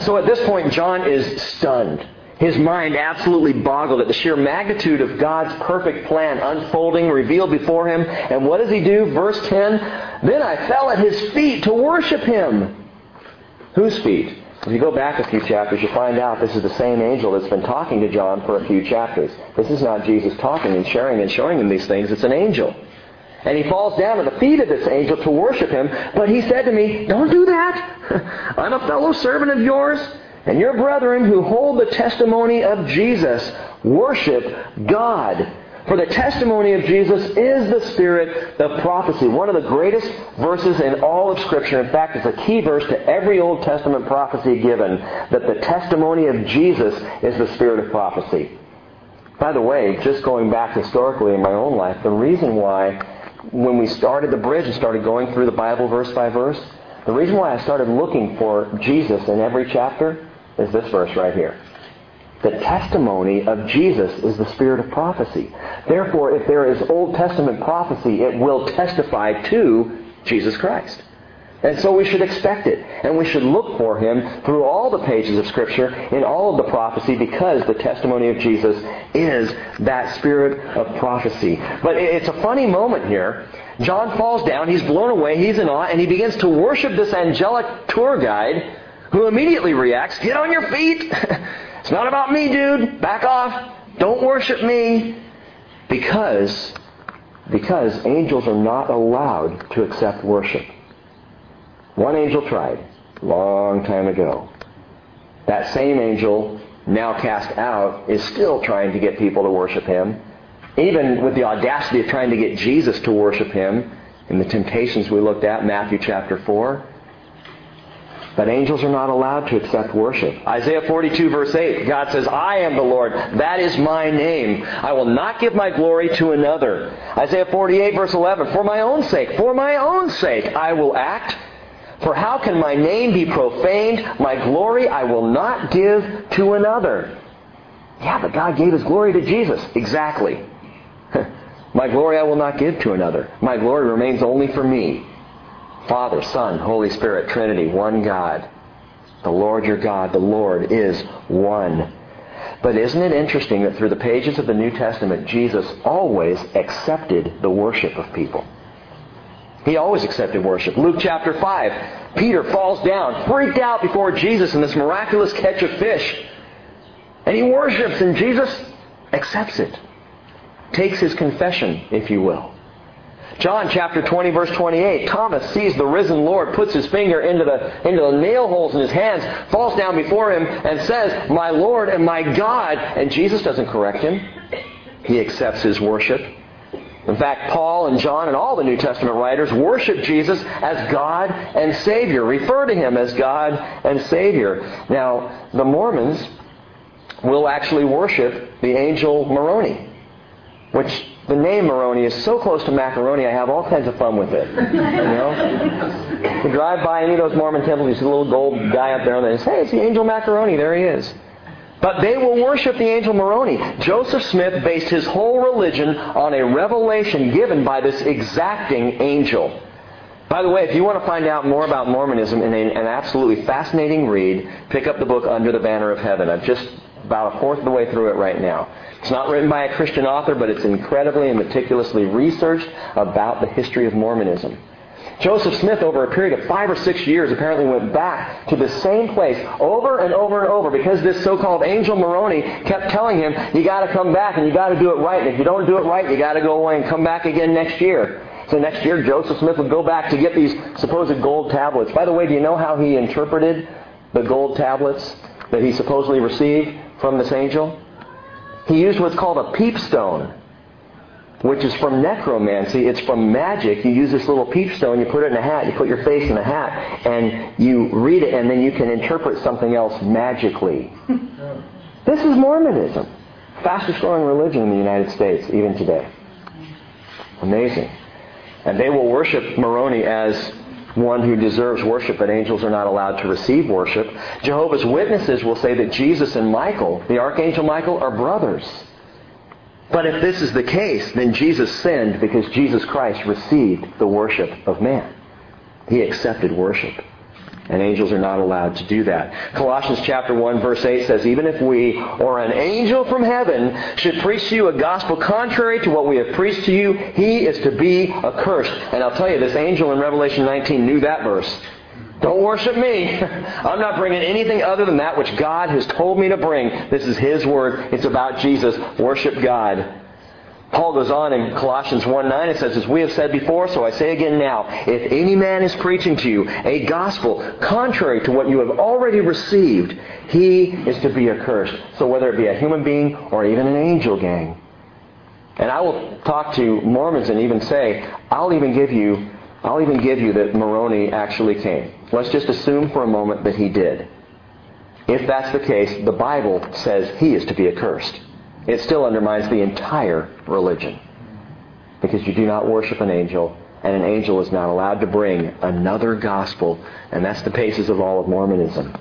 So at this point, John is stunned. His mind absolutely boggled at the sheer magnitude of God's perfect plan unfolding, revealed before him. And what does he do? Verse 10 Then I fell at his feet to worship him. Whose feet? If you go back a few chapters, you find out this is the same angel that's been talking to John for a few chapters. This is not Jesus talking and sharing and showing him these things. It's an angel. And he falls down at the feet of this angel to worship him. But he said to me, Don't do that. I'm a fellow servant of yours and your brethren who hold the testimony of Jesus. Worship God. For the testimony of Jesus is the spirit of prophecy. One of the greatest verses in all of Scripture. In fact, it's a key verse to every Old Testament prophecy given that the testimony of Jesus is the spirit of prophecy. By the way, just going back historically in my own life, the reason why when we started the bridge and started going through the Bible verse by verse, the reason why I started looking for Jesus in every chapter is this verse right here. The testimony of Jesus is the spirit of prophecy. Therefore, if there is Old Testament prophecy, it will testify to Jesus Christ. And so we should expect it. And we should look for him through all the pages of Scripture in all of the prophecy because the testimony of Jesus is that spirit of prophecy. But it's a funny moment here. John falls down, he's blown away, he's in awe, and he begins to worship this angelic tour guide who immediately reacts, Get on your feet! it's not about me, dude! Back off! Don't worship me! Because, because angels are not allowed to accept worship. One angel tried, long time ago. That same angel, now cast out, is still trying to get people to worship him. Even with the audacity of trying to get Jesus to worship him in the temptations we looked at, Matthew chapter 4. But angels are not allowed to accept worship. Isaiah 42 verse 8, God says, I am the Lord. That is my name. I will not give my glory to another. Isaiah 48 verse 11, for my own sake, for my own sake, I will act. For how can my name be profaned? My glory I will not give to another. Yeah, but God gave His glory to Jesus. Exactly. my glory I will not give to another. My glory remains only for me. Father, Son, Holy Spirit, Trinity, one God. The Lord your God, the Lord is one. But isn't it interesting that through the pages of the New Testament, Jesus always accepted the worship of people? He always accepted worship. Luke chapter 5, Peter falls down, freaked out before Jesus in this miraculous catch of fish. And he worships, and Jesus accepts it. Takes his confession, if you will. John chapter 20 verse 28. Thomas sees the risen Lord, puts his finger into the, into the nail holes in his hands, falls down before him and says, My Lord and my God. And Jesus doesn't correct him. He accepts his worship. In fact, Paul and John and all the New Testament writers worship Jesus as God and Savior, refer to Him as God and Savior. Now, the Mormons will actually worship the angel Moroni, which the name Moroni is so close to macaroni, I have all kinds of fun with it. You know? you drive by any of those Mormon temples, you see a little gold guy up there, and they say, hey, it's the angel macaroni. There he is. But they will worship the angel Moroni. Joseph Smith based his whole religion on a revelation given by this exacting angel. By the way, if you want to find out more about Mormonism in an absolutely fascinating read, pick up the book Under the Banner of Heaven. I've just about a fourth of the way through it right now. It's not written by a Christian author, but it's incredibly and meticulously researched about the history of Mormonism. Joseph Smith, over a period of five or six years, apparently went back to the same place over and over and over because this so-called angel Moroni kept telling him, you got to come back and you got to do it right. And if you don't do it right, you got to go away and come back again next year. So next year, Joseph Smith would go back to get these supposed gold tablets. By the way, do you know how he interpreted the gold tablets that he supposedly received from this angel? He used what's called a peepstone, which is from necromancy. It's from magic. You use this little peach peepstone, you put it in a hat, you put your face in a hat, and you read it, and then you can interpret something else magically. This is Mormonism. Fastest growing religion in the United States, even today. Amazing. And they will worship Moroni as one who deserves worship, but angels are not allowed to receive worship. Jehovah's Witnesses will say that Jesus and Michael, the Archangel Michael, are brothers. But if this is the case, then Jesus sinned because Jesus Christ received the worship of man. He accepted worship. And angels are not allowed to do that. Colossians chapter 1 verse 8 says, Even if we or an angel from heaven should preach to you a gospel contrary to what we have preached to you, he is to be accursed. And I'll tell you, this angel in Revelation 19 knew that verse. Don't worship me. I'm not bringing anything other than that which God has told me to bring. This is His Word. It's about Jesus. Worship God. Paul goes on in Colossians 1 9, it says, As we have said before, so I say again now, if any man is preaching to you a gospel contrary to what you have already received, he is to be accursed. So whether it be a human being or even an angel gang. And I will talk to Mormons and even say, I'll even give you I'll even give you that Moroni actually came. Let's just assume for a moment that he did. If that's the case, the Bible says he is to be accursed. It still undermines the entire religion. Because you do not worship an angel, and an angel is not allowed to bring another gospel, and that's the basis of all of Mormonism.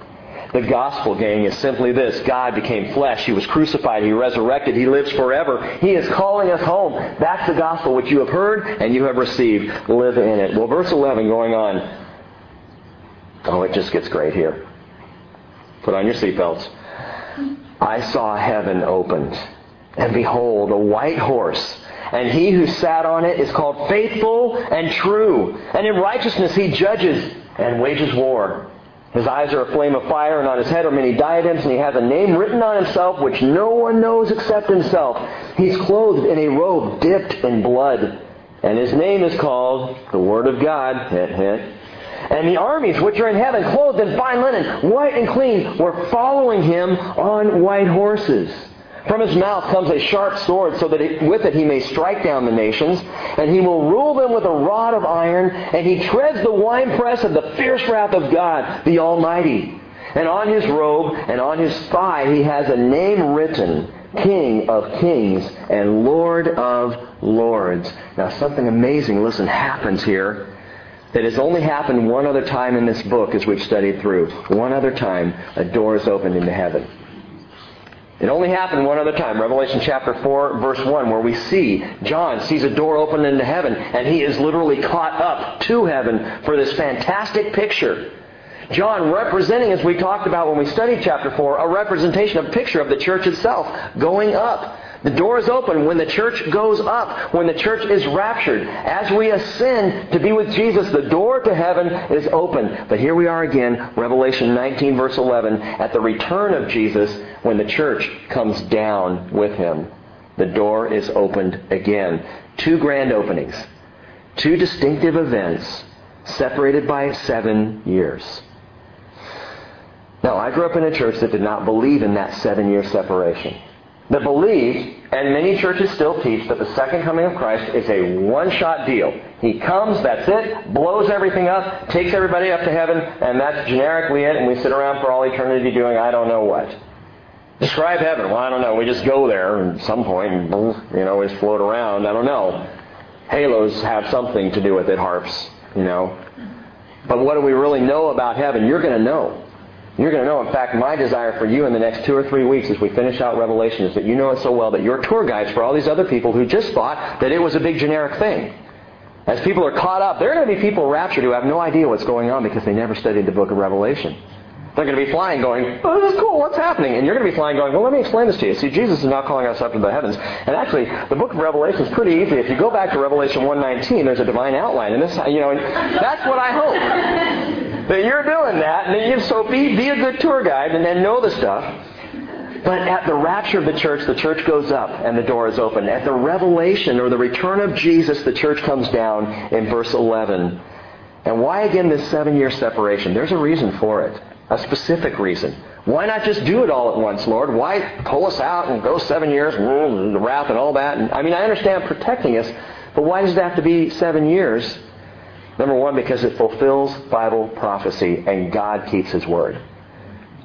The gospel, gang, is simply this God became flesh. He was crucified. He resurrected. He lives forever. He is calling us home. That's the gospel which you have heard and you have received. Live in it. Well, verse 11 going on. Oh, it just gets great here. Put on your seatbelts. I saw heaven opened, and behold, a white horse. And he who sat on it is called faithful and true. And in righteousness he judges and wages war. His eyes are a flame of fire, and on his head are many diadems, and he has a name written on himself which no one knows except himself. He's clothed in a robe dipped in blood, and his name is called the Word of God. Hint, hint. And the armies which are in heaven, clothed in fine linen, white and clean, were following him on white horses. From his mouth comes a sharp sword, so that it, with it he may strike down the nations, and he will rule them with a rod of iron, and he treads the winepress of the fierce wrath of God, the Almighty. And on his robe and on his thigh he has a name written, King of Kings and Lord of Lords. Now something amazing, listen, happens here that has only happened one other time in this book as we've studied through. One other time, a door is opened into heaven. It only happened one other time, Revelation chapter 4, verse 1, where we see John sees a door open into heaven, and he is literally caught up to heaven for this fantastic picture. John representing, as we talked about when we studied chapter 4, a representation, a picture of the church itself going up. The door is open when the church goes up, when the church is raptured. As we ascend to be with Jesus, the door to heaven is open. But here we are again, Revelation 19, verse 11, at the return of Jesus, when the church comes down with him. The door is opened again. Two grand openings, two distinctive events, separated by seven years. Now, I grew up in a church that did not believe in that seven year separation. That believed, and many churches still teach, that the second coming of Christ is a one shot deal. He comes, that's it, blows everything up, takes everybody up to heaven, and that's generically it, and we sit around for all eternity doing I don't know what. Describe heaven. Well, I don't know. We just go there at some point and, you know, we just float around. I don't know. Halos have something to do with it, harps, you know. But what do we really know about heaven? You're going to know. You're going to know. In fact, my desire for you in the next two or three weeks as we finish out Revelation is that you know it so well that you're tour guides for all these other people who just thought that it was a big generic thing. As people are caught up, there are going to be people raptured who have no idea what's going on because they never studied the book of Revelation. They're going to be flying going, oh, this is cool, what's happening? And you're going to be flying going, well, let me explain this to you. See, Jesus is now calling us up to the heavens. And actually, the book of Revelation is pretty easy. If you go back to Revelation 119, there's a divine outline. And this, you know, that's what I hope. That you're doing that. And you, so be, be a good tour guide and then know the stuff. But at the rapture of the church, the church goes up and the door is open. At the revelation or the return of Jesus, the church comes down in verse 11. And why again this seven year separation? There's a reason for it a specific reason. Why not just do it all at once, Lord? Why pull us out and go seven years, and the wrath and all that? And, I mean, I understand protecting us, but why does it have to be seven years? Number one, because it fulfills Bible prophecy and God keeps His word.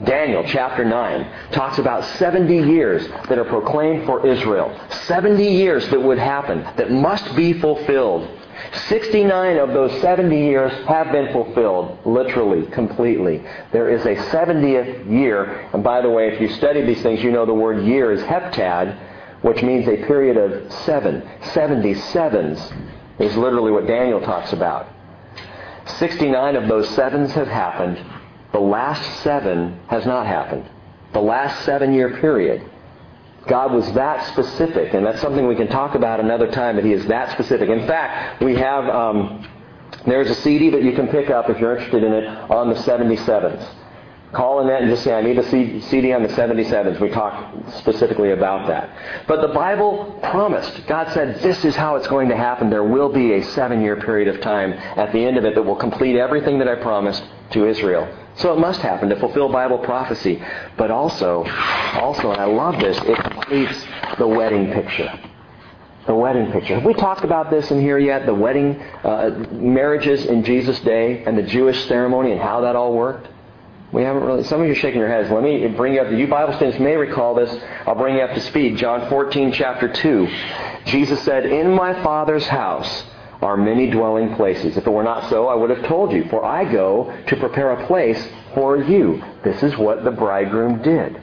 Daniel chapter 9 talks about 70 years that are proclaimed for Israel. 70 years that would happen, that must be fulfilled. 69 of those 70 years have been fulfilled, literally, completely. There is a 70th year, and by the way, if you study these things, you know the word year is heptad, which means a period of seven. 70 sevens is literally what Daniel talks about. 69 of those sevens have happened, The last seven has not happened. The last seven year period. God was that specific, and that's something we can talk about another time, but He is that specific. In fact, we have, um, there's a CD that you can pick up if you're interested in it on the 77s. Call Annette and just say, I need a CD on the 77s. We talk specifically about that. But the Bible promised. God said, this is how it's going to happen. There will be a seven year period of time at the end of it that will complete everything that I promised to Israel. So it must happen to fulfill Bible prophecy. But also, also, and I love this, it completes the wedding picture. The wedding picture. Have we talked about this in here yet? The wedding, uh, marriages in Jesus' day and the Jewish ceremony and how that all worked? We haven't really. Some of you are shaking your heads. Let me bring you up. You Bible students may recall this. I'll bring you up to speed. John 14, chapter 2. Jesus said, In my Father's house are many dwelling places. If it were not so, I would have told you. For I go to prepare a place for you. This is what the bridegroom did.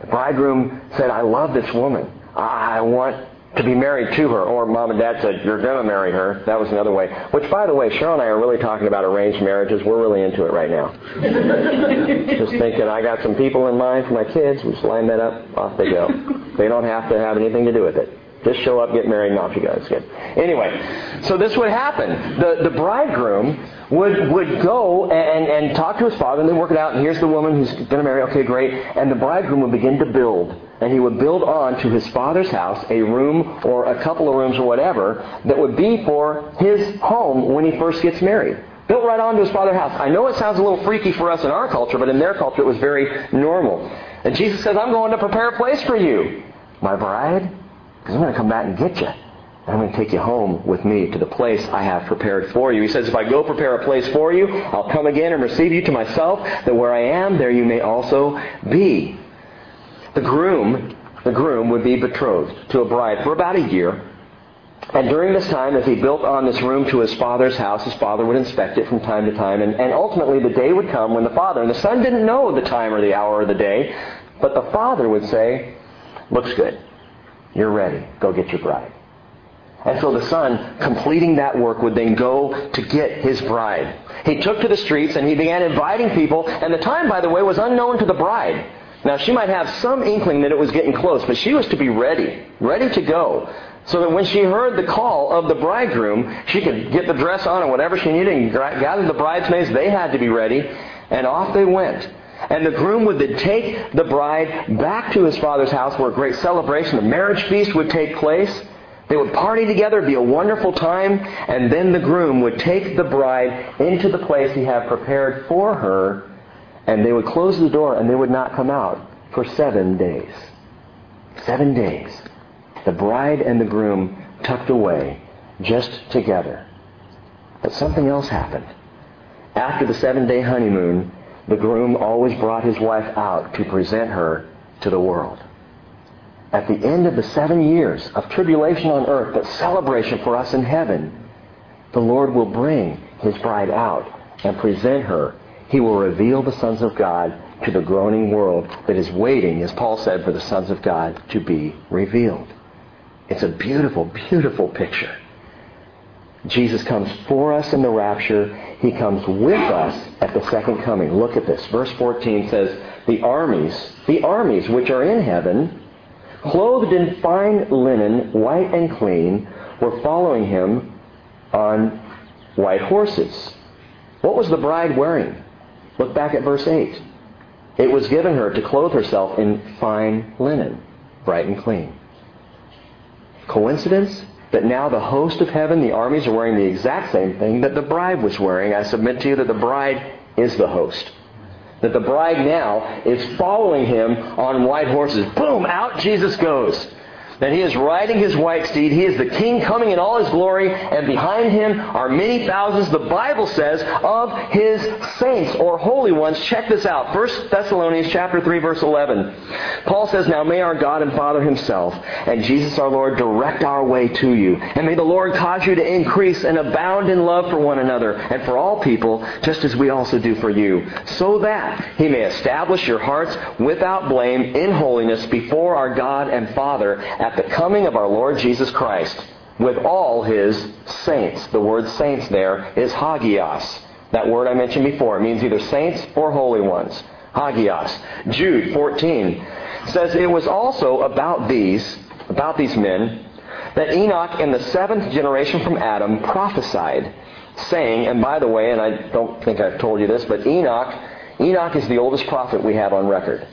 The bridegroom said, I love this woman. I want to be married to her. Or mom and dad said, you're going to marry her. That was another way. Which, by the way, Cheryl and I are really talking about arranged marriages. We're really into it right now. just thinking, I got some people in mind for my kids. We just line that up. Off they go. They don't have to have anything to do with it. Just show up, get married, and off you go. It's good. Anyway, so this would happen. The, the bridegroom would, would go and, and talk to his father, and they work it out, and here's the woman who's going to marry. Okay, great. And the bridegroom would begin to build. And he would build on to his father's house a room or a couple of rooms or whatever that would be for his home when he first gets married. Built right onto his father's house. I know it sounds a little freaky for us in our culture, but in their culture it was very normal. And Jesus says, I'm going to prepare a place for you, my bride. Because I'm going to come back and get you. And I'm going to take you home with me to the place I have prepared for you. He says, if I go prepare a place for you, I'll come again and receive you to myself, that where I am, there you may also be. The groom, the groom would be betrothed to a bride for about a year. And during this time, as he built on this room to his father's house, his father would inspect it from time to time. And, and ultimately, the day would come when the father, and the son didn't know the time or the hour or the day, but the father would say, looks good. You're ready. Go get your bride. And so the son, completing that work, would then go to get his bride. He took to the streets and he began inviting people, and the time, by the way, was unknown to the bride. Now, she might have some inkling that it was getting close, but she was to be ready, ready to go. So that when she heard the call of the bridegroom, she could get the dress on or whatever she needed and gather the bridesmaids. They had to be ready, and off they went. And the groom would then take the bride back to his father's house where a great celebration, a marriage feast would take place. They would party together, be a wonderful time, and then the groom would take the bride into the place he had prepared for her, and they would close the door and they would not come out for seven days. Seven days. The bride and the groom tucked away, just together. But something else happened. After the seven day honeymoon, the groom always brought his wife out to present her to the world. At the end of the seven years of tribulation on earth, but celebration for us in heaven, the Lord will bring his bride out and present her. He will reveal the sons of God to the groaning world that is waiting, as Paul said, for the sons of God to be revealed. It's a beautiful, beautiful picture. Jesus comes for us in the rapture. He comes with us at the second coming. Look at this. Verse 14 says, The armies, the armies which are in heaven, clothed in fine linen, white and clean, were following him on white horses. What was the bride wearing? Look back at verse 8. It was given her to clothe herself in fine linen, bright and clean. Coincidence? that now the host of heaven, the armies, are wearing the exact same thing that the bride was wearing. I submit to you that the bride is the host. That the bride now is following him on white horses. Boom, out Jesus goes that he is riding his white steed. He is the king coming in all his glory, and behind him are many thousands, the Bible says, of his saints or holy ones. Check this out. 1 Thessalonians chapter 3, verse 11. Paul says, Now may our God and Father himself and Jesus our Lord direct our way to you. And may the Lord cause you to increase and abound in love for one another and for all people, just as we also do for you, so that he may establish your hearts without blame in holiness before our God and Father at the coming of our Lord Jesus Christ with all his saints. The word saints there is hagios. That word I mentioned before. Means either saints or holy ones. Hagios. Jude 14 says it was also about these, about these men, that Enoch in the seventh generation from Adam prophesied, saying, and by the way, and I don't think I've told you this, but Enoch, Enoch is the oldest prophet we have on record.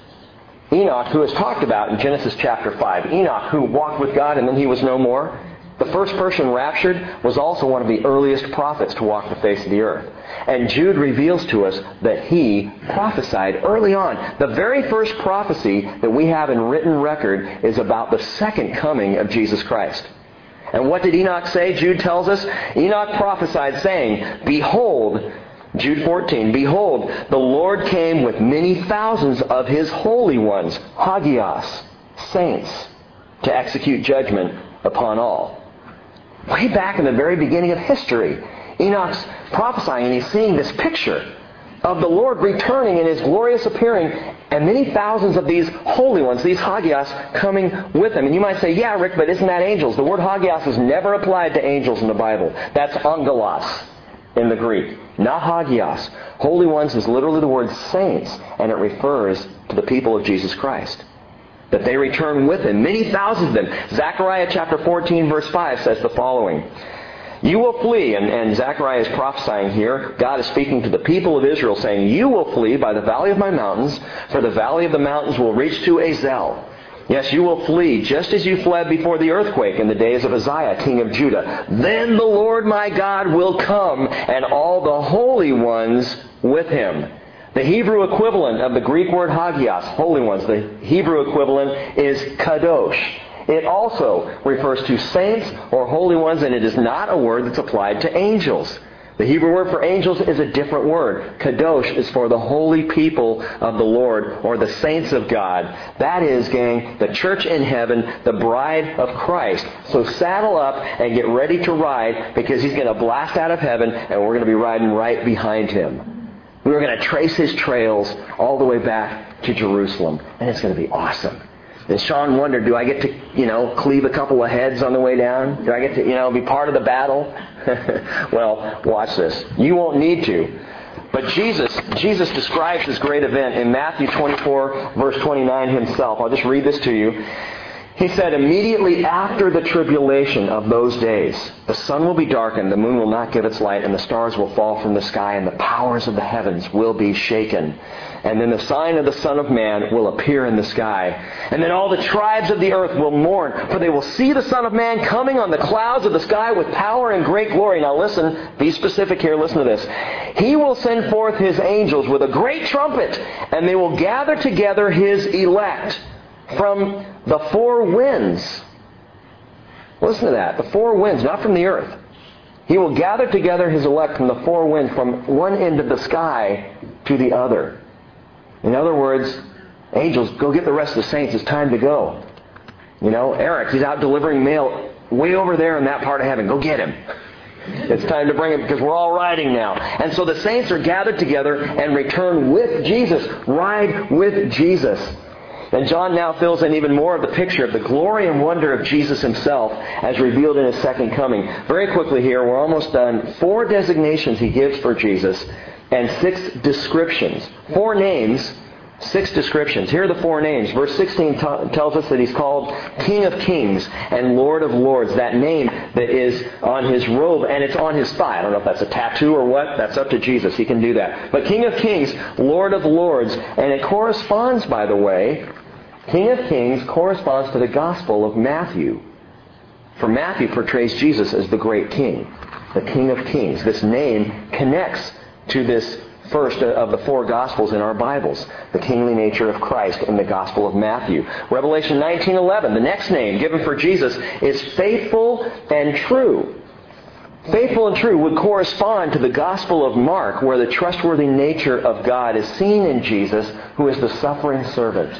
Enoch, who is talked about in Genesis chapter 5. Enoch, who walked with God and then he was no more. The first person raptured was also one of the earliest prophets to walk the face of the earth. And Jude reveals to us that he prophesied early on. The very first prophecy that we have in written record is about the second coming of Jesus Christ. And what did Enoch say? Jude tells us. Enoch prophesied saying, Behold, Jude 14, Behold, the Lord came with many thousands of his holy ones, hagios, saints, to execute judgment upon all. Way back in the very beginning of history, Enoch's prophesying and he's seeing this picture of the Lord returning in his glorious appearing and many thousands of these holy ones, these hagios, coming with him. And you might say, yeah, Rick, but isn't that angels? The word hagios is never applied to angels in the Bible. That's angelos in the Greek, not hagios. Holy ones is literally the word saints, and it refers to the people of Jesus Christ that they return with him. Many thousands of them. Zechariah chapter 14 verse 5 says the following. You will flee, and, and Zechariah is prophesying here. God is speaking to the people of Israel saying, You will flee by the valley of my mountains, for the valley of the mountains will reach to Azel. Yes, you will flee just as you fled before the earthquake in the days of Uzziah, king of Judah. Then the Lord my God will come, and all the holy ones with him. The Hebrew equivalent of the Greek word hagios, holy ones, the Hebrew equivalent is kadosh. It also refers to saints or holy ones, and it is not a word that's applied to angels. The Hebrew word for angels is a different word. Kadosh is for the holy people of the Lord or the saints of God. That is, gang, the church in heaven, the bride of Christ. So saddle up and get ready to ride because he's going to blast out of heaven and we're going to be riding right behind him. We are going to trace his trails all the way back to Jerusalem, and it's going to be awesome. And Sean wondered, do I get to, you know, cleave a couple of heads on the way down? Do I get to, you know, be part of the battle? well, watch this. You won't need to. But Jesus, Jesus describes this great event in Matthew 24, verse 29 himself. I'll just read this to you. He said, immediately after the tribulation of those days, the sun will be darkened, the moon will not give its light, and the stars will fall from the sky, and the powers of the heavens will be shaken. And then the sign of the Son of Man will appear in the sky. And then all the tribes of the earth will mourn, for they will see the Son of Man coming on the clouds of the sky with power and great glory. Now listen, be specific here, listen to this. He will send forth his angels with a great trumpet, and they will gather together his elect from the four winds. Listen to that. The four winds, not from the earth. He will gather together his elect from the four winds, from one end of the sky to the other. In other words, angels, go get the rest of the saints. It's time to go. You know, Eric, he's out delivering mail way over there in that part of heaven. Go get him. It's time to bring him because we're all riding now. And so the saints are gathered together and return with Jesus. Ride with Jesus. And John now fills in even more of the picture of the glory and wonder of Jesus himself as revealed in his second coming. Very quickly here, we're almost done. Four designations he gives for Jesus and six descriptions. Four names, six descriptions. Here are the four names. Verse 16 t- tells us that he's called King of Kings and Lord of Lords. That name that is on his robe and it's on his thigh. I don't know if that's a tattoo or what. That's up to Jesus. He can do that. But King of Kings, Lord of Lords. And it corresponds, by the way, King of Kings corresponds to the Gospel of Matthew. For Matthew portrays Jesus as the great king, the King of Kings. This name connects to this first of the four Gospels in our Bibles, the kingly nature of Christ in the Gospel of Matthew. Revelation 19:11, the next name given for Jesus is faithful and true. Faithful and true would correspond to the Gospel of Mark, where the trustworthy nature of God is seen in Jesus, who is the suffering servant.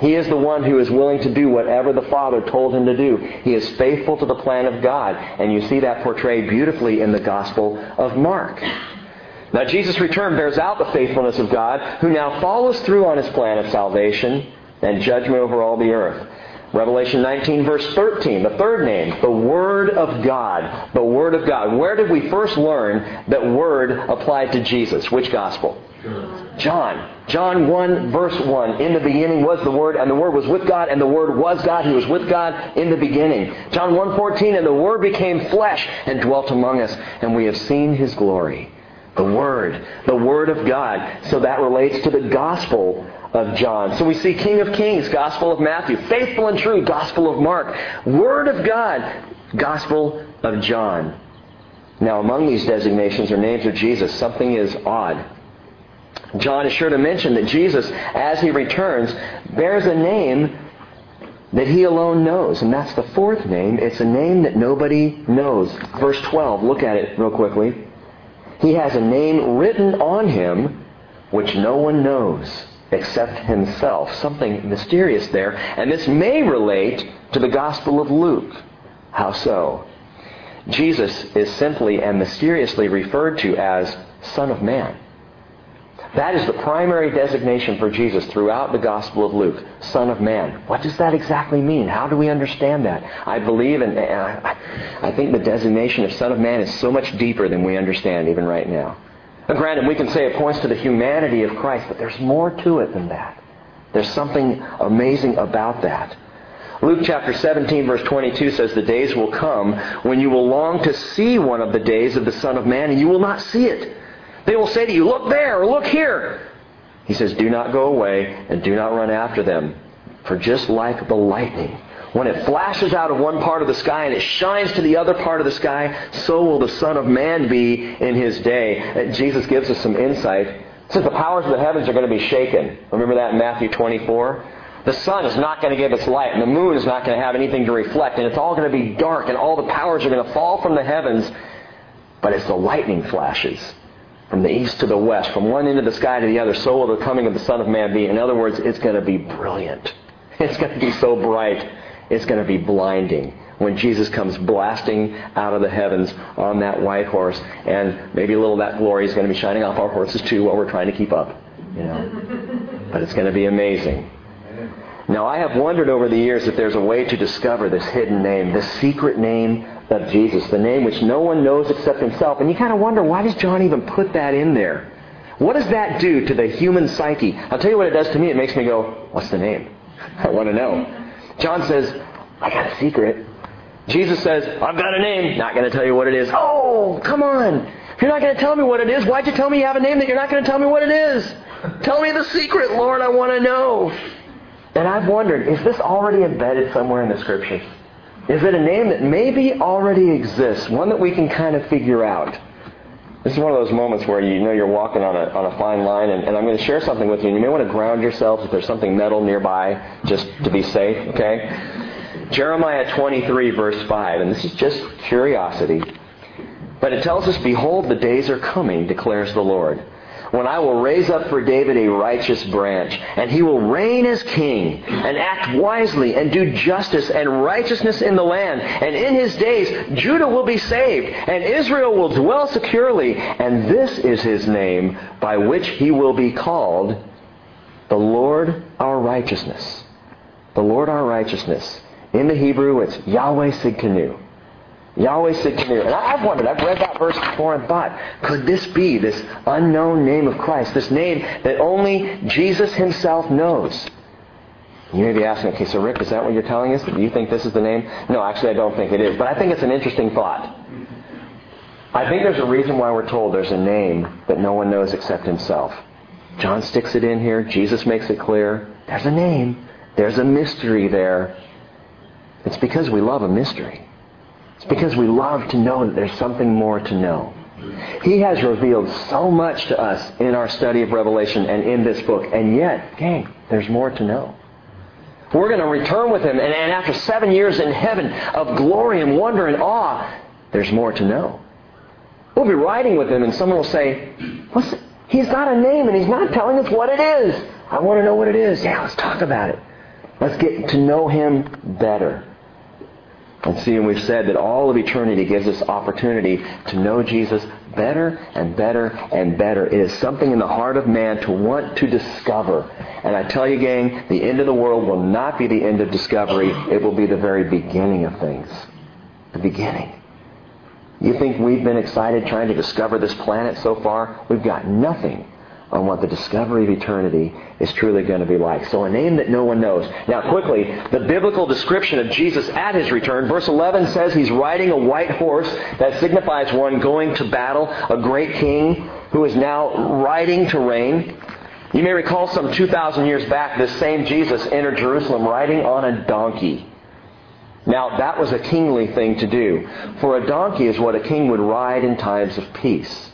He is the one who is willing to do whatever the Father told him to do. He is faithful to the plan of God. And you see that portrayed beautifully in the Gospel of Mark. Now, Jesus' return bears out the faithfulness of God, who now follows through on his plan of salvation and judgment over all the earth. Revelation 19, verse 13, the third name, the Word of God. The Word of God. Where did we first learn that Word applied to Jesus? Which gospel? John. John 1, verse 1. In the beginning was the Word, and the Word was with God, and the Word was God. He was with God in the beginning. John 1, 14, and the Word became flesh and dwelt among us, and we have seen His glory. The Word. The Word of God. So that relates to the gospel of John. So we see King of Kings, Gospel of Matthew, Faithful and True, Gospel of Mark, Word of God, Gospel of John. Now, among these designations or names of Jesus, something is odd. John is sure to mention that Jesus, as he returns, bears a name that he alone knows. And that's the fourth name. It's a name that nobody knows. Verse 12, look at it real quickly. He has a name written on him which no one knows except himself. Something mysterious there. And this may relate to the Gospel of Luke. How so? Jesus is simply and mysteriously referred to as Son of Man. That is the primary designation for Jesus throughout the Gospel of Luke, Son of Man. What does that exactly mean? How do we understand that? I believe and I think the designation of Son of Man is so much deeper than we understand even right now. Granted, we can say it points to the humanity of Christ, but there's more to it than that. There's something amazing about that. Luke chapter 17 verse 22 says, The days will come when you will long to see one of the days of the Son of Man, and you will not see it. They will say to you, Look there, or look here. He says, Do not go away, and do not run after them. For just like the lightning, when it flashes out of one part of the sky and it shines to the other part of the sky, so will the Son of Man be in his day. Uh, Jesus gives us some insight. Says the powers of the heavens are going to be shaken. Remember that in Matthew 24? The sun is not going to give its light, and the moon is not going to have anything to reflect, and it's all going to be dark, and all the powers are going to fall from the heavens. But as the lightning flashes from the east to the west, from one end of the sky to the other, so will the coming of the Son of Man be. In other words, it's going to be brilliant. It's going to be so bright it's going to be blinding when Jesus comes blasting out of the heavens on that white horse. And maybe a little of that glory is going to be shining off our horses too while we're trying to keep up. You know? but it's going to be amazing. Now, I have wondered over the years if there's a way to discover this hidden name, this secret name of Jesus, the name which no one knows except himself. And you kind of wonder, why does John even put that in there? What does that do to the human psyche? I'll tell you what it does to me. It makes me go, what's the name? I want to know. John says, I got a secret. Jesus says, I've got a name. Not going to tell you what it is. Oh, come on. If you're not going to tell me what it is, why'd you tell me you have a name that you're not going to tell me what it is? Tell me the secret, Lord. I want to know. And I've wondered, is this already embedded somewhere in the Scriptures? Is it a name that maybe already exists, one that we can kind of figure out? This is one of those moments where you know you're walking on a, on a fine line, and, and I'm going to share something with you, and you may want to ground yourself if there's something metal nearby, just to be safe, okay? Jeremiah 23, verse 5, and this is just curiosity. But it tells us, Behold, the days are coming, declares the Lord when I will raise up for David a righteous branch, and he will reign as king, and act wisely, and do justice and righteousness in the land. And in his days, Judah will be saved, and Israel will dwell securely. And this is his name by which he will be called the Lord our righteousness. The Lord our righteousness. In the Hebrew, it's Yahweh Sidkenu. Yahweh Sidkenu. And I've wondered, I've read that verse before and thought, could this be this unknown name of Christ, this name that only Jesus himself knows? You may be asking, okay, so Rick, is that what you're telling us? Do you think this is the name? No, actually, I don't think it is. But I think it's an interesting thought. I think there's a reason why we're told there's a name that no one knows except himself. John sticks it in here. Jesus makes it clear. There's a name. There's a mystery there. It's because we love a mystery. It's because we love to know that there's something more to know. He has revealed so much to us in our study of Revelation and in this book, and yet, gang, there's more to know. We're going to return with Him, and, and after seven years in heaven of glory and wonder and awe, there's more to know. We'll be riding with Him, and someone will say, What's? He's got a name, and He's not telling us what it is. I want to know what it is. Yeah, let's talk about it. Let's get to know Him better. And see, and we've said that all of eternity gives us opportunity to know Jesus better and better and better. It is something in the heart of man to want to discover. And I tell you, gang, the end of the world will not be the end of discovery. It will be the very beginning of things. The beginning. You think we've been excited trying to discover this planet so far? We've got nothing on what the discovery of eternity is truly going to be like. So a name that no one knows. Now quickly, the biblical description of Jesus at his return. Verse 11 says he's riding a white horse. That signifies one going to battle, a great king who is now riding to reign. You may recall some 2,000 years back, this same Jesus entered Jerusalem riding on a donkey. Now, that was a kingly thing to do. For a donkey is what a king would ride in times of peace.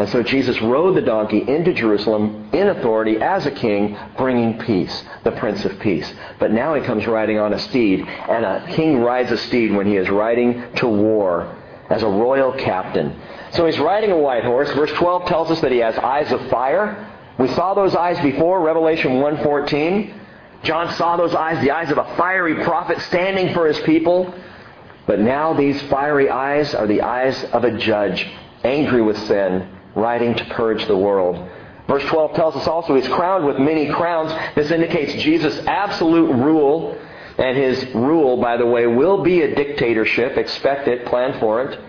And so Jesus rode the donkey into Jerusalem in authority as a king, bringing peace, the Prince of Peace. But now he comes riding on a steed, and a king rides a steed when he is riding to war as a royal captain. So he's riding a white horse. Verse 12 tells us that he has eyes of fire. We saw those eyes before, Revelation 1.14. John saw those eyes, the eyes of a fiery prophet standing for his people. But now these fiery eyes are the eyes of a judge, angry with sin, riding to purge the world. Verse 12 tells us also he's crowned with many crowns. This indicates Jesus' absolute rule. And his rule, by the way, will be a dictatorship. Expect it, plan for it.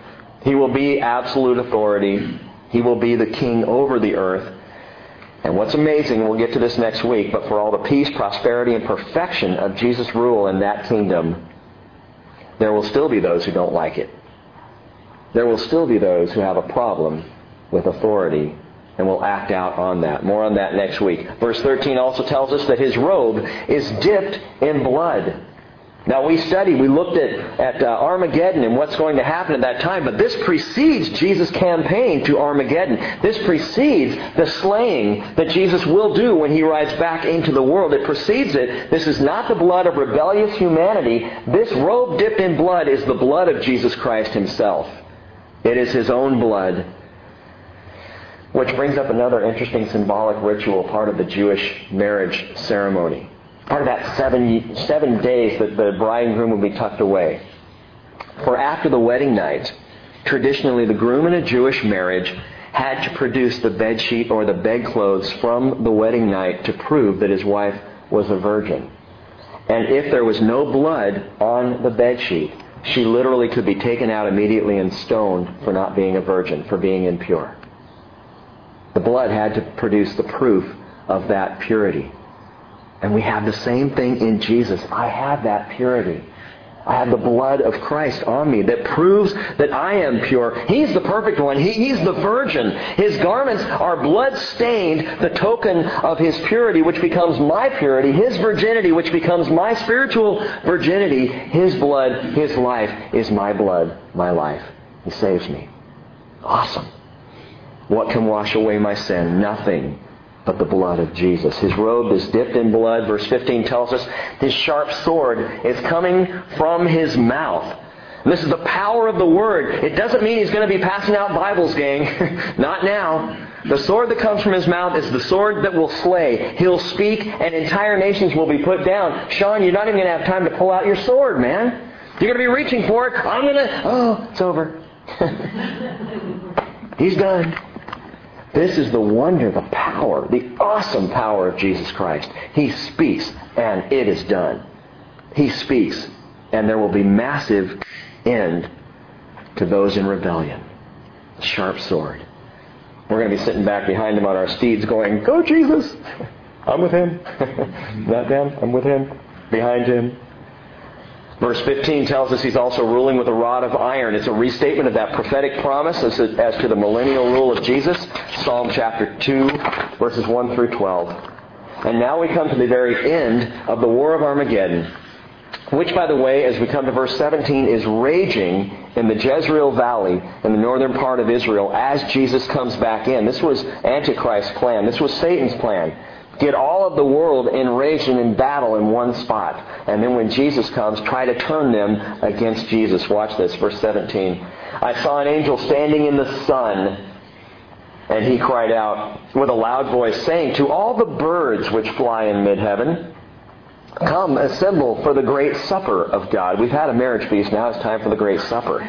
He will be absolute authority. He will be the king over the earth. And what's amazing, we'll get to this next week, but for all the peace, prosperity, and perfection of Jesus' rule in that kingdom, there will still be those who don't like it. There will still be those who have a problem with authority and will act out on that. More on that next week. Verse 13 also tells us that his robe is dipped in blood. Now we studied, we looked at, at uh, Armageddon and what's going to happen at that time, but this precedes Jesus' campaign to Armageddon. This precedes the slaying that Jesus will do when he rides back into the world. It precedes it. This is not the blood of rebellious humanity. This robe dipped in blood is the blood of Jesus Christ himself. It is his own blood which brings up another interesting symbolic ritual, part of the Jewish marriage ceremony. Part of that seven, seven days that the bride and groom be tucked away. For after the wedding night, traditionally the groom in a Jewish marriage had to produce the bed sheet or the bedclothes from the wedding night to prove that his wife was a virgin. And if there was no blood on the bed sheet, she literally could be taken out immediately and stoned for not being a virgin, for being impure. The blood had to produce the proof of that purity. And we have the same thing in Jesus. I have that purity. I have the blood of Christ on me that proves that I am pure. He's the perfect one. He, he's the virgin. His garments are blood stained, the token of his purity, which becomes my purity. His virginity, which becomes my spiritual virginity. His blood, his life is my blood, my life. He saves me. Awesome. What can wash away my sin? Nothing but the blood of Jesus. His robe is dipped in blood. Verse 15 tells us his sharp sword is coming from his mouth. This is the power of the Word. It doesn't mean he's going to be passing out Bibles, gang. Not now. The sword that comes from his mouth is the sword that will slay. He'll speak and entire nations will be put down. Sean, you're not even going to have time to pull out your sword, man. You're going to be reaching for it. I'm going to, oh, it's over. he's done. This is the wonder, the power, the awesome power of Jesus Christ. He speaks, and it is done. He speaks, and there will be massive end to those in rebellion. Sharp sword. We're going to be sitting back behind him on our steeds going, Go, Jesus! I'm with him. Not them. I'm with him. Behind him. Verse 15 tells us he's also ruling with a rod of iron. It's a restatement of that prophetic promise as, as to the millennial rule of Jesus. Psalm chapter 2, verses 1 through 12. And now we come to the very end of the War of Armageddon, which, by the way, as we come to verse 17, is raging in the Jezreel Valley in the northern part of Israel as Jesus comes back in. This was Antichrist's plan. This was Satan's plan get all of the world enraged and in battle in one spot. And then when Jesus comes, try to turn them against Jesus. Watch this, verse 17. I saw an angel standing in the sun, and he cried out with a loud voice, saying, To all the birds which fly in mid heaven, Come, assemble for the great supper of God. We've had a marriage feast, now it's time for the great supper.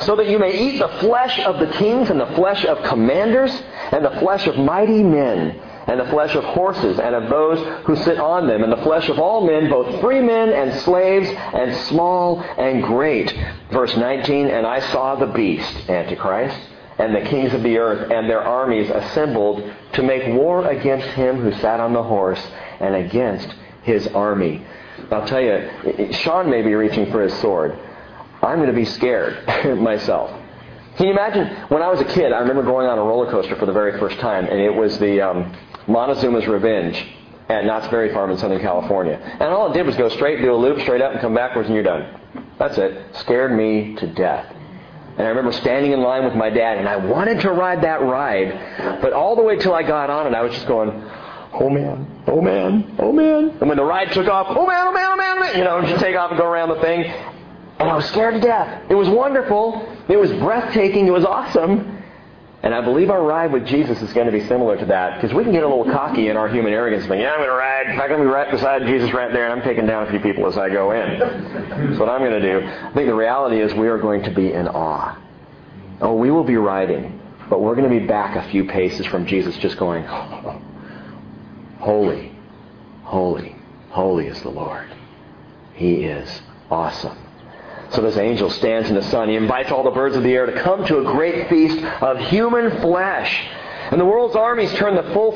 So that you may eat the flesh of the kings and the flesh of commanders and the flesh of mighty men and the flesh of horses and of those who sit on them, and the flesh of all men, both free men and slaves, and small and great. Verse 19, And I saw the beast, Antichrist, and the kings of the earth, and their armies assembled to make war against him who sat on the horse, and against his army. I'll tell you, Sean may be reaching for his sword. I'm going to be scared myself. Can you imagine? When I was a kid, I remember going on a roller coaster for the very first time, and it was the um, Montezuma's Revenge at Knott's Berry Farm in Southern California. And all it did was go straight, do a loop, straight up, and come backwards, and you're done. That's it. Scared me to death. And I remember standing in line with my dad, and I wanted to ride that ride, but all the way till I got on it, I was just going, oh man, oh man, oh man. And when the ride took off, oh man, oh man, oh man, oh man, you know, just take off and go around the thing. And I was scared to death. It was wonderful. It was breathtaking. It was awesome. And I believe our ride with Jesus is going to be similar to that because we can get a little cocky in our human arrogance. Think, yeah, I'm going to ride. I'm going to be right beside Jesus right there, and I'm taking down a few people as I go in. That's what I'm going to do. I think the reality is we are going to be in awe. Oh, we will be riding, but we're going to be back a few paces from Jesus, just going, holy, holy, holy is the Lord. He is awesome. So this angel stands in the sun. He invites all the birds of the air to come to a great feast of human flesh. And the world's armies turn the full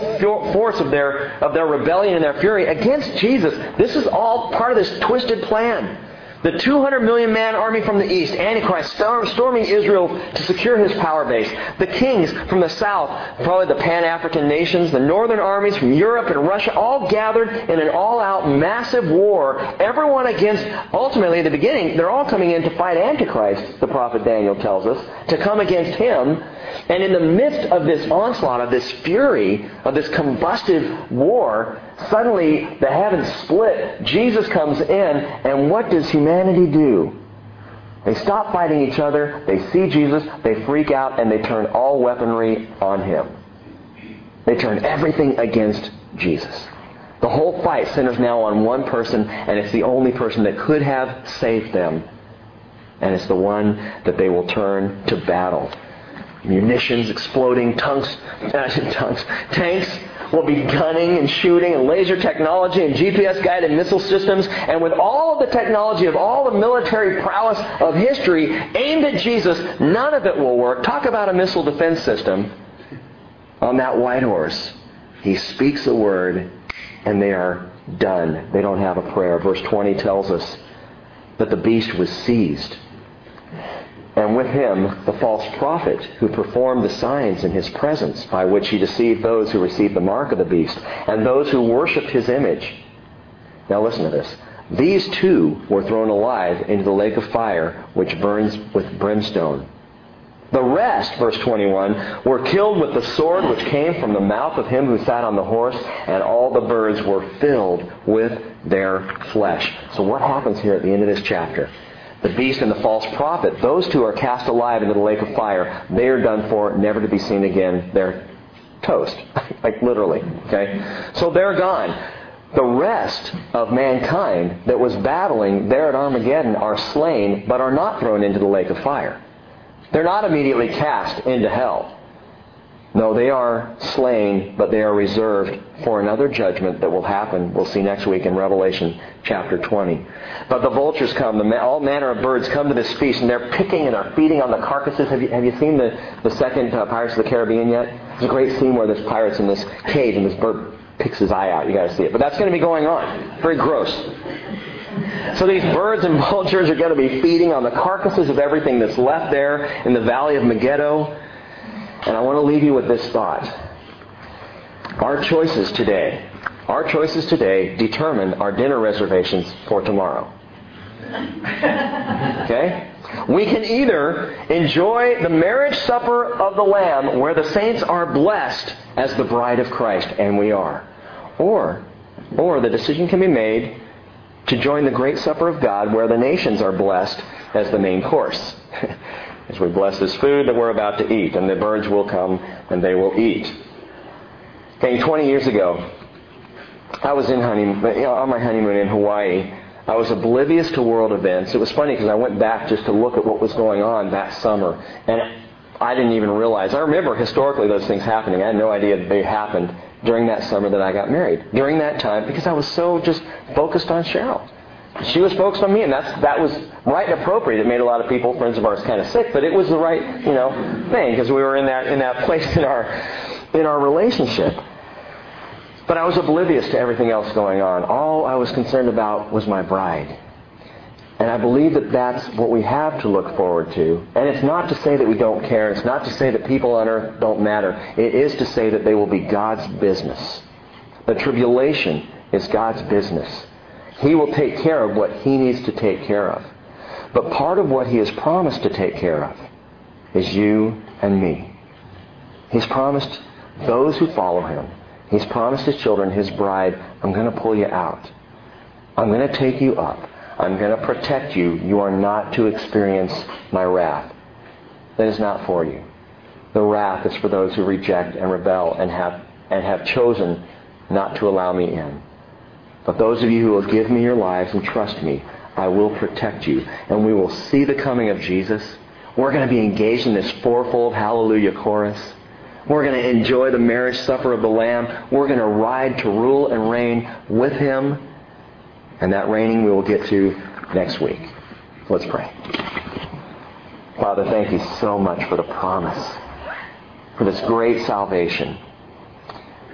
force of their, of their rebellion and their fury against Jesus. This is all part of this twisted plan. The 200 million man army from the east, Antichrist, storming Israel to secure his power base. The kings from the south, probably the Pan African nations, the northern armies from Europe and Russia, all gathered in an all out massive war. Everyone against, ultimately, at the beginning, they're all coming in to fight Antichrist, the prophet Daniel tells us, to come against him. And in the midst of this onslaught, of this fury, of this combustive war, suddenly the heavens split. Jesus comes in, and what does humanity do? They stop fighting each other, they see Jesus, they freak out, and they turn all weaponry on him. They turn everything against Jesus. The whole fight centers now on one person, and it's the only person that could have saved them. And it's the one that they will turn to battle munitions exploding, tanks, tanks, tanks will be gunning and shooting and laser technology and GPS guided missile systems. And with all the technology of all the military prowess of history aimed at Jesus, none of it will work. Talk about a missile defense system on that white horse. He speaks a word and they are done. They don't have a prayer. Verse 20 tells us that the beast was seized and with him the false prophet who performed the signs in his presence by which he deceived those who received the mark of the beast and those who worshipped his image. Now listen to this. These two were thrown alive into the lake of fire which burns with brimstone. The rest, verse 21, were killed with the sword which came from the mouth of him who sat on the horse, and all the birds were filled with their flesh. So what happens here at the end of this chapter? The beast and the false prophet, those two are cast alive into the lake of fire. They are done for, never to be seen again. They're toast. like literally. Okay? So they're gone. The rest of mankind that was battling there at Armageddon are slain, but are not thrown into the lake of fire. They're not immediately cast into hell. No, they are slain, but they are reserved for another judgment that will happen. We'll see next week in Revelation chapter 20. But the vultures come, the, all manner of birds come to this feast, and they're picking and are feeding on the carcasses. Have you, have you seen the, the second uh, Pirates of the Caribbean yet? There's a great scene where this pirate's in this cage and this bird picks his eye out. You got to see it. But that's going to be going on. Very gross. So these birds and vultures are going to be feeding on the carcasses of everything that's left there in the valley of Megiddo. And I want to leave you with this thought. Our choices today, our choices today determine our dinner reservations for tomorrow. Okay? We can either enjoy the marriage supper of the Lamb where the saints are blessed as the bride of Christ, and we are. Or, or the decision can be made to join the great supper of God where the nations are blessed as the main course. as we bless this food that we're about to eat, and the birds will come and they will eat. Okay, 20 years ago, I was in honeymoon, you know, on my honeymoon in Hawaii. I was oblivious to world events. It was funny because I went back just to look at what was going on that summer, and I didn't even realize. I remember historically those things happening. I had no idea that they happened during that summer that I got married. During that time, because I was so just focused on Cheryl. She was focused on me, and that's that was right and appropriate. It made a lot of people, friends of ours, kind of sick, but it was the right, you know, thing because we were in that in that place in our in our relationship. But I was oblivious to everything else going on. All I was concerned about was my bride. And I believe that that's what we have to look forward to. And it's not to say that we don't care. It's not to say that people on earth don't matter. It is to say that they will be God's business. The tribulation is God's business. He will take care of what He needs to take care of. But part of what He has promised to take care of is you and me. He's promised those who follow Him. He's promised His children, His bride, I'm going to pull you out. I'm going to take you up. I'm going to protect you. You are not to experience my wrath. That is not for you. The wrath is for those who reject and rebel and have, and have chosen not to allow me in. But those of you who will give me your lives and trust me, I will protect you. And we will see the coming of Jesus. We're going to be engaged in this fourfold hallelujah chorus. We're going to enjoy the marriage supper of the Lamb. We're going to ride to rule and reign with Him. And that reigning we will get to next week. Let's pray. Father, thank you so much for the promise, for this great salvation.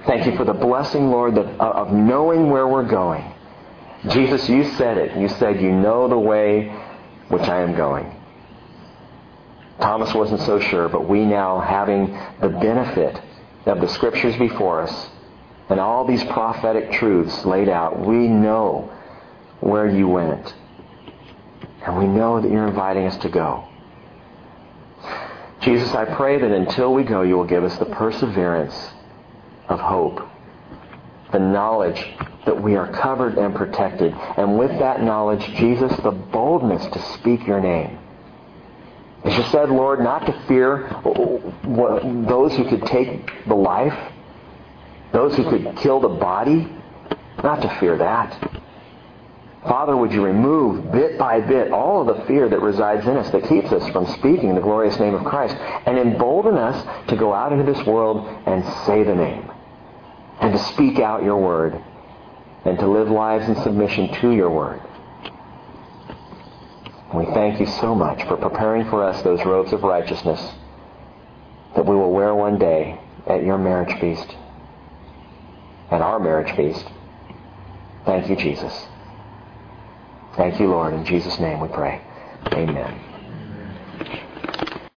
Thank you for the blessing, Lord, uh, of knowing where we're going. Jesus, you said it. You said, You know the way which I am going. Thomas wasn't so sure, but we now, having the benefit of the scriptures before us and all these prophetic truths laid out, we know where you went. And we know that you're inviting us to go. Jesus, I pray that until we go, you will give us the perseverance of hope, the knowledge that we are covered and protected, and with that knowledge, Jesus, the boldness to speak your name. As you said, Lord, not to fear those who could take the life, those who could kill the body, not to fear that. Father, would you remove bit by bit all of the fear that resides in us that keeps us from speaking the glorious name of Christ and embolden us to go out into this world and say the name and to speak out your word and to live lives in submission to your word. We thank you so much for preparing for us those robes of righteousness that we will wear one day at your marriage feast, at our marriage feast. Thank you, Jesus. Thank you, Lord. In Jesus' name we pray. Amen.